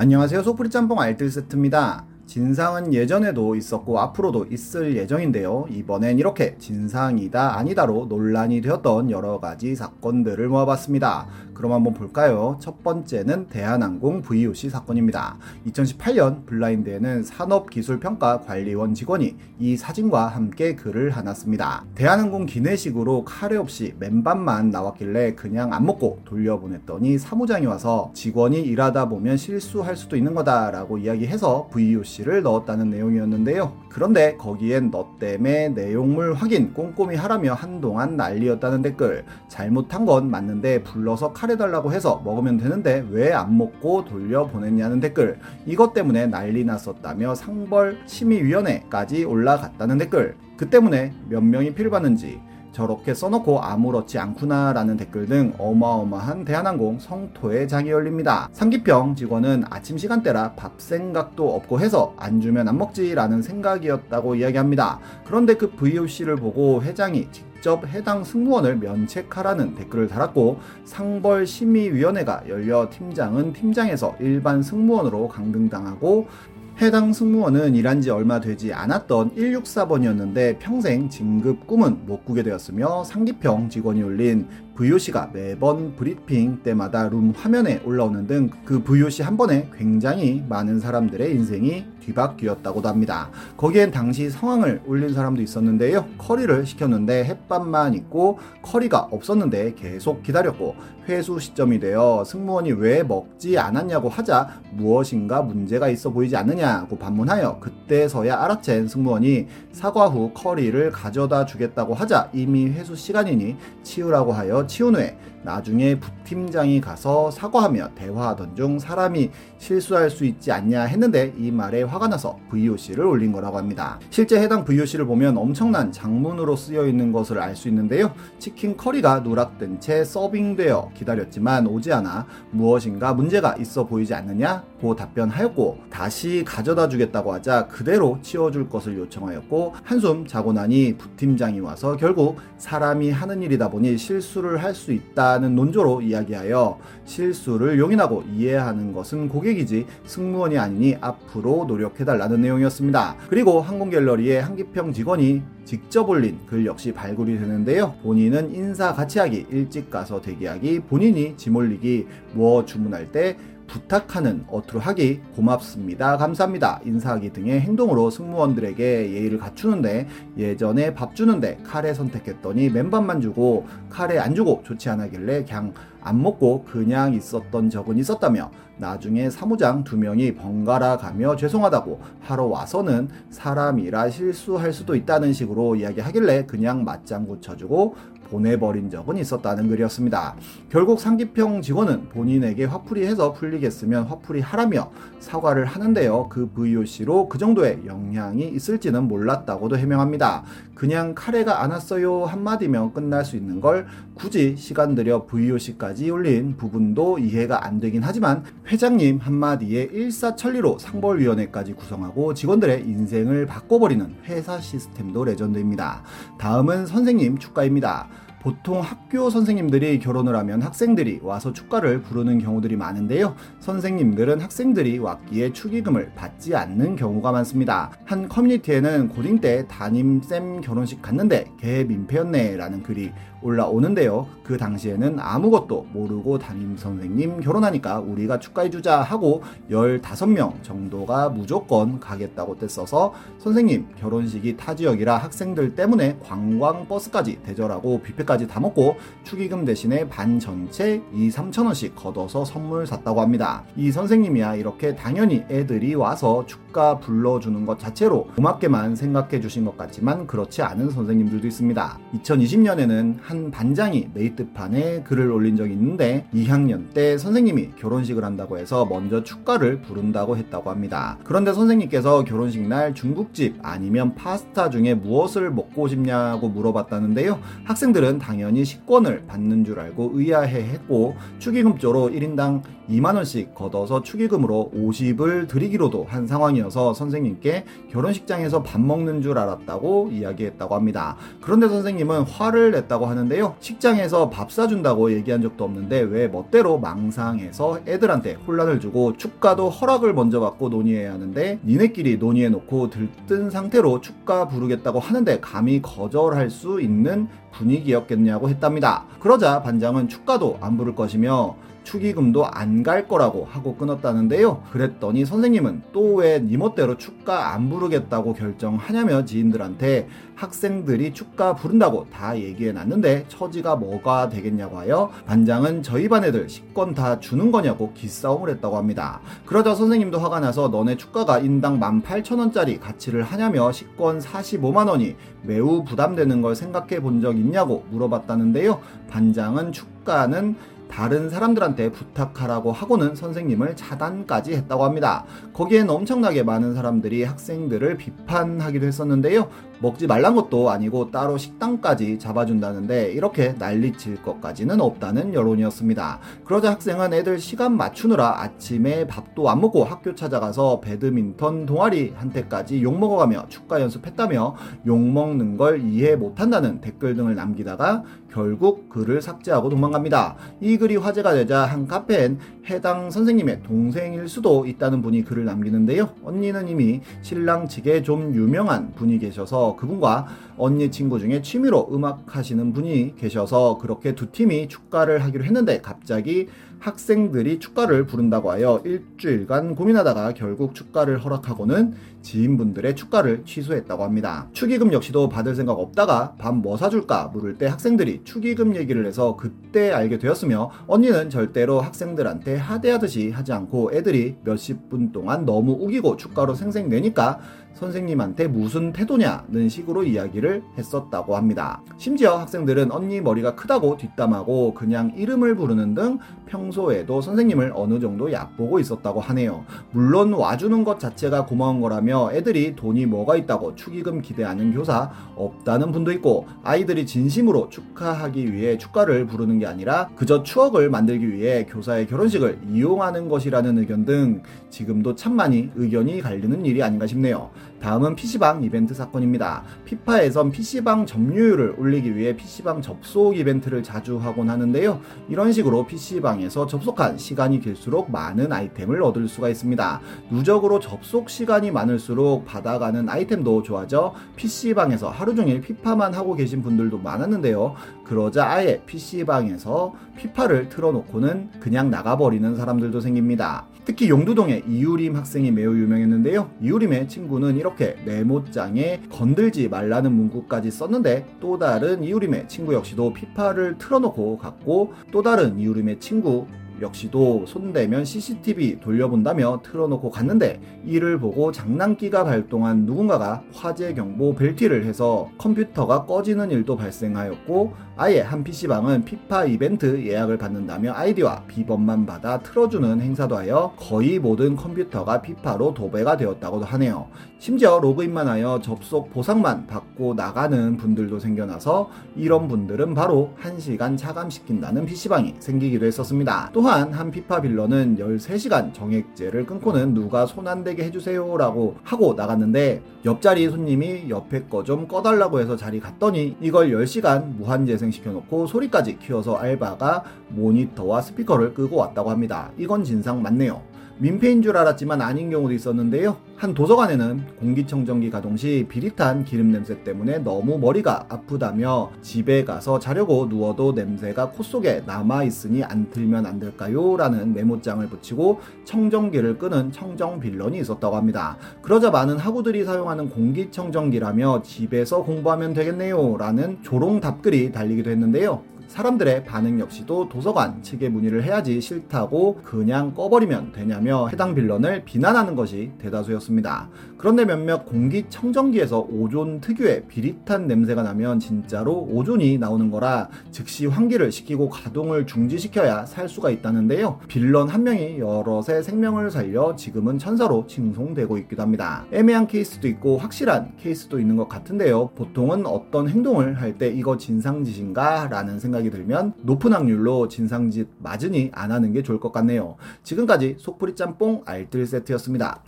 안녕하세요. 소프리 짬뽕 알뜰 세트입니다. 진상은 예전에도 있었고 앞으로도 있을 예정인데요. 이번엔 이렇게 진상이다 아니다로 논란이 되었던 여러 가지 사건들을 모아봤습니다. 그럼 한번 볼까요? 첫 번째는 대한항공 VOC 사건입니다. 2018년 블라인드에는 산업기술평가관리원 직원이 이 사진과 함께 글을 하나 씁니다. 대한항공 기내식으로 카레 없이 맨밥만 나왔길래 그냥 안 먹고 돌려보냈더니 사무장이 와서 직원이 일하다 보면 실수할 수도 있는 거다라고 이야기해서 VOC 를 넣었다는 내용이었는데요. 그런데 거기엔 너 때문에 내용물 확인 꼼꼼히 하라며 한동안 난리였다는 댓글. 잘못한 건 맞는데 불러서 카레 달라고 해서 먹으면 되는데 왜 안 먹고 돌려보냈냐는 댓글. 이것 때문에 난리 났었다며 상벌 심의위원회까지 올라갔다는 댓글. 그 때문에 몇 명이 필받는지 저렇게 써놓고 아무렇지 않구나라는 댓글 등 어마어마한 대한항공 성토의 장이 열립니다. 상기평 직원은 아침 시간대라 밥 생각도 없고 해서 안 주면 안 먹지라는 생각이었다고 이야기합니다. 그런데 그 VOC를 보고 회장이 직접 해당 승무원을 면책하라는 댓글을 달았고 상벌 심의위원회가 열려 팀장은 팀장에서 일반 승무원으로 강등당하고 해당 승무원은 일한 지 얼마 되지 않았던 164번이었는데 평생 진급 꿈은 못 꾸게 되었으며 상기평 직원이 올린 VOC가 매번 브리핑 때마다 룸 화면에 올라오는 등 그 VOC 한 번에 굉장히 많은 사람들의 인생이 뒤바뀌었다고도 합니다. 거기엔 당시 상황을 올린 사람도 있었는데요. 커리를 시켰는데 햇반만 있고 커리가 없었는데 계속 기다렸고 회수 시점이 되어 승무원이 왜 먹지 않았냐고 하자 무엇인가 문제가 있어 보이지 않느냐고 반문하여 그때서야 알아챈 승무원이 사과 후 커리를 가져다 주겠다고 하자 이미 회수 시간이니 치우라고 하여 치운 후에 나중에 부 팀장이 가서 사과하며 대화하던 중 사람이 실수할 수 있지 않냐 했는데 이 말에 화가 나서 VOC를 올린 거라고 합니다. 실제 해당 VOC를 보면 엄청난 장문으로 쓰여 있는 것을 알 수 있는데요. 치킨 커리가 누락된 채 서빙되어 기다렸지만 오지 않아 무엇인가 문제가 있어 보이지 않느냐고 답변하였고 다시 가져다 주겠다고 하자 그대로 치워줄 것을 요청하였고 한숨 자고 나니 부팀장이 와서 결국 사람이 하는 일이다 보니 실수를 할 수 있다는 논조로 이야기 하여 실수를 용인하고 이해하는 것은 고객이지 승무원이 아니니 앞으로 노력해달라는 내용이었습니다. 그리고 항공갤러리의 한기평 직원이 직접 올린 글 역시 발굴이 되는데요. 본인은 인사 같이 하기, 일찍 가서 대기하기, 본인이 짐 올리기, 뭐 주문할 때 부탁하는 어투로 하기 고맙습니다. 감사합니다. 인사하기 등의 행동으로 승무원들에게 예의를 갖추는데 예전에 밥 주는데 카레 선택했더니 맨밥만 주고 카레 안 주고 좋지 않았길래 그냥 안 먹고 그냥 있었던 적은 있었다며 나중에 사무장 두 명이 번갈아 가며 죄송하다고 하러 와서는 사람이라 실수할 수도 있다는 식으로 이야기하길래 그냥 맞장구 쳐주고 보내버린 적은 있었다는 글이었습니다. 결국 상기평 직원은 본인에게 화풀이해서 풀리겠으면 화풀이 하라며 사과를 하는데요. 그 VOC로 그 정도의 영향이 있을지는 몰랐다고도 해명합니다. 그냥 카레가 안 왔어요 한마디면 끝날 수 있는 걸 굳이 시간 들여 VOC까지 올린 부분도 이해가 안 되긴 하지만 회장님 한마디에 일사천리로 상벌위원회까지 구성하고 직원들의 인생을 바꿔버리는 회사 시스템도 레전드입니다. 다음은 선생님 축가입니다. 보통 학교 선생님들이 결혼을 하면 학생들이 와서 축가를 부르는 경우들이 많은데요. 선생님들은 학생들이 왔기에 축의금을 받지 않는 경우가 많습니다. 한 커뮤니티에는 고딩 때 담임쌤 결혼식 갔는데 개 민폐였네 라는 글이 올라오는데요. 그 당시에는 아무것도 모르고 담임 선생님 결혼하니까 우리가 축가해주자 하고 15명 정도가 무조건 가겠다고 떼써서 선생님 결혼식이 타 지역이라 학생들 때문에 관광버스까지 대절하고 뷔페까지 다 먹고 축의금 대신에 반 전체 2, 3천원씩 걷어서 선물 샀다고 합니다. 이 선생님이야 이렇게 당연히 애들이 와서 축 가 불러주는 것 자체로 고맙게만 생각해 주신 것 같지만 그렇지 않은 선생님들도 있습니다. 2020년에는 한 반장이 메이트판에 글을 올린 적이 있는데 2학년 때 선생님이 결혼식을 한다고 해서 먼저 축가를 부른다고 했다고 합니다. 그런데 선생님께서 결혼식 날 중국집 아니면 파스타 중에 무엇을 먹고 싶냐고 물어봤다는데요. 학생들은 당연히 식권을 받는 줄 알고 의아해 했고 축의금조로 1인당 2만원씩 걷어서 축의금으로 50을 드리기로도 한 상황이 어서 선생님께 결혼식장에서 밥 먹는 줄 알았다고 이야기했다고 합니다. 그런데 선생님은 화를 냈다고 하는데요. 식장에서 밥 사준다고 얘기한 적도 없는데 왜 멋대로 망상해서 애들한테 혼란을 주고 축가도 허락을 먼저 받고 논의해야 하는데 니네끼리 논의해놓고 들뜬 상태로 축가 부르겠다고 하는데 감히 거절할 수 있는 분위기였겠냐고 했답니다. 그러자 반장은 축가도 안 부를 것이며 축의금도 안 갈 거라고 하고 끊었다는데요. 그랬더니 선생님은 또 왜 니 멋대로 축가 안 부르겠다고 결정하냐며 지인들한테 학생들이 축가 부른다고 다 얘기해 놨는데 처지가 뭐가 되겠냐고 하여 반장은 저희 반 애들 식권 다 주는 거냐고 기싸움을 했다고 합니다. 그러자 선생님도 화가 나서 너네 축가가 인당 18,000원짜리 가치를 하냐며 식권 45만원이 매우 부담되는 걸 생각해 본 적 있냐고 물어봤다는데요. 반장은 축가는 다른 사람들한테 부탁하라고 하고는 선생님을 차단까지 했다고 합니다. 거기엔 엄청나게 많은 사람들이 학생들을 비판하기도 했었는데요. 먹지 말란 것도 아니고 따로 식당까지 잡아준다는데 이렇게 난리칠 것까지는 없다는 여론이었습니다. 그러자 학생은 애들 시간 맞추느라 아침에 밥도 안 먹고 학교 찾아가서 배드민턴 동아리 한테까지 욕먹어가며 축가 연습했다며 욕먹는 걸 이해 못한다는 댓글 등을 남기다가 결국 글을 삭제하고 도망갑니다. 이 글이 화제가 되자 한 카페엔 해당 선생님의 동생일 수도 있다는 분이 글을 남기는데요. 언니는 이미 신랑 측에 좀 유명한 분이 계셔서 그분과 언니 친구 중에 취미로 음악 하시는 분이 계셔서 그렇게 두 팀이 축가를 하기로 했는데 갑자기 학생들이 축가를 부른다고 하여 일주일간 고민하다가 결국 축가를 허락하고는 지인분들의 축가를 취소했다고 합니다. 축의금 역시도 받을 생각 없다가 밥 뭐 사줄까 물을 때 학생들이 축의금 얘기를 해서 그때 알게 되었으며 언니는 절대로 학생들한테 하대하듯이 하지 않고 애들이 몇십 분 동안 너무 우기고 축가로 생생내니까 선생님한테 무슨 태도냐는 식으로 이야기를 했었다고 합니다. 심지어 학생들은 언니 머리가 크다고 뒷담하고 그냥 이름을 부르는 등 평소에도 선생님을 어느 정도 얕보고 있었다고 하네요. 물론 와주는 것 자체가 고마운 거라며 애들이 돈이 뭐가 있다고 축의금 기대하는 교사 없다는 분도 있고 아이들이 진심으로 축하하기 위해 축가를 부르는 게 아니라 그저 추억을 만들기 위해 교사의 결혼식을 이용하는 것이라는 의견 등 지금도 참 많이 의견이 갈리는 일이 아닌가 싶네요. 다음은 PC방 이벤트 사건입니다. 피파에선 PC방 점유율을 올리기 위해 PC방 접속 이벤트를 자주 하곤 하는데요. 이런 식으로 PC방에서 접속한 시간이 길수록 많은 아이템을 얻을 수가 있습니다. 누적으로 접속 시간이 많을수록 받아가는 아이템도 좋아져 PC방에서 하루 종일 피파만 하고 계신 분들도 많았는데요. 그러자 아예 PC방에서 피파를 틀어놓고는 그냥 나가버리는 사람들도 생깁니다. 특히 용두동의 이유림 학생이 매우 유명했는데요. 이유림의 친구는 이렇게 메모장에 건들지 말라는 문구까지 썼는데 또 다른 이유림의 친구 역시도 피파를 틀어놓고 갔고 또 다른 이유림의 친구 역시도 손대면 CCTV 돌려본다며 틀어놓고 갔는데 이를 보고 장난기가 발동한 누군가가 화재 경보 벨티를 해서 컴퓨터가 꺼지는 일도 발생하였고 아예 한 PC방은 피파 이벤트 예약을 받는다며 아이디와 비번만 받아 틀어주는 행사도 하여 거의 모든 컴퓨터가 피파로 도배가 되었다고도 하네요. 심지어 로그인만 하여 접속 보상만 받고 나가는 분들도 생겨나서 이런 분들은 바로 1시간 차감시킨다는 PC방이 생기기도 했었습니다. 또한 한 피파 빌런은 13시간 정액제를 끊고는 누가 손 안 대게 해주세요 라고 하고 나갔는데 옆자리 손님이 옆에 거 좀 꺼달라고 해서 자리 갔더니 이걸 10시간 무한재생 발생시켜놓고 소리까지 키워서 알바가 모니터와 스피커를 끄고 왔다고 합니다. 이건 진상 맞네요. 민폐인 줄 알았지만 아닌 경우도 있었는데요. 한 도서관에는 공기청정기 가동 시 비릿한 기름 냄새 때문에 너무 머리가 아프다며 집에 가서 자려고 누워도 냄새가 코 속에 남아있으니 안 틀면 안 될까요? 라는 메모장을 붙이고 청정기를 끄는 청정 빌런이 있었다고 합니다. 그러자 많은 학우들이 사용하는 공기청정기라며 집에서 공부하면 되겠네요. 라는 조롱 답글이 달리기도 했는데요. 사람들의 반응 역시도 도서관 측에 문의를 해야지 싫다고 그냥 꺼버리면 되냐며 해당 빌런을 비난하는 것이 대다수였습니다. 그런데 몇몇 공기청정기에서 오존 특유의 비릿한 냄새가 나면 진짜로 오존이 나오는 거라 즉시 환기를 시키고 가동을 중지시켜야 살 수가 있다는데요. 빌런 한 명이 여럿의 생명을 살려 지금은 천사로 칭송되고 있기도 합니다. 애매한 케이스도 있고 확실한 케이스도 있는 것 같은데요. 보통은 어떤 행동을 할 때 이거 진상짓인가 라는 생각 생각이 들면 높은 확률로 진상짓 맞으니 안 하는 게 좋을 것 같네요. 지금까지 속풀이 짬뽕 알뜰 세트였습니다.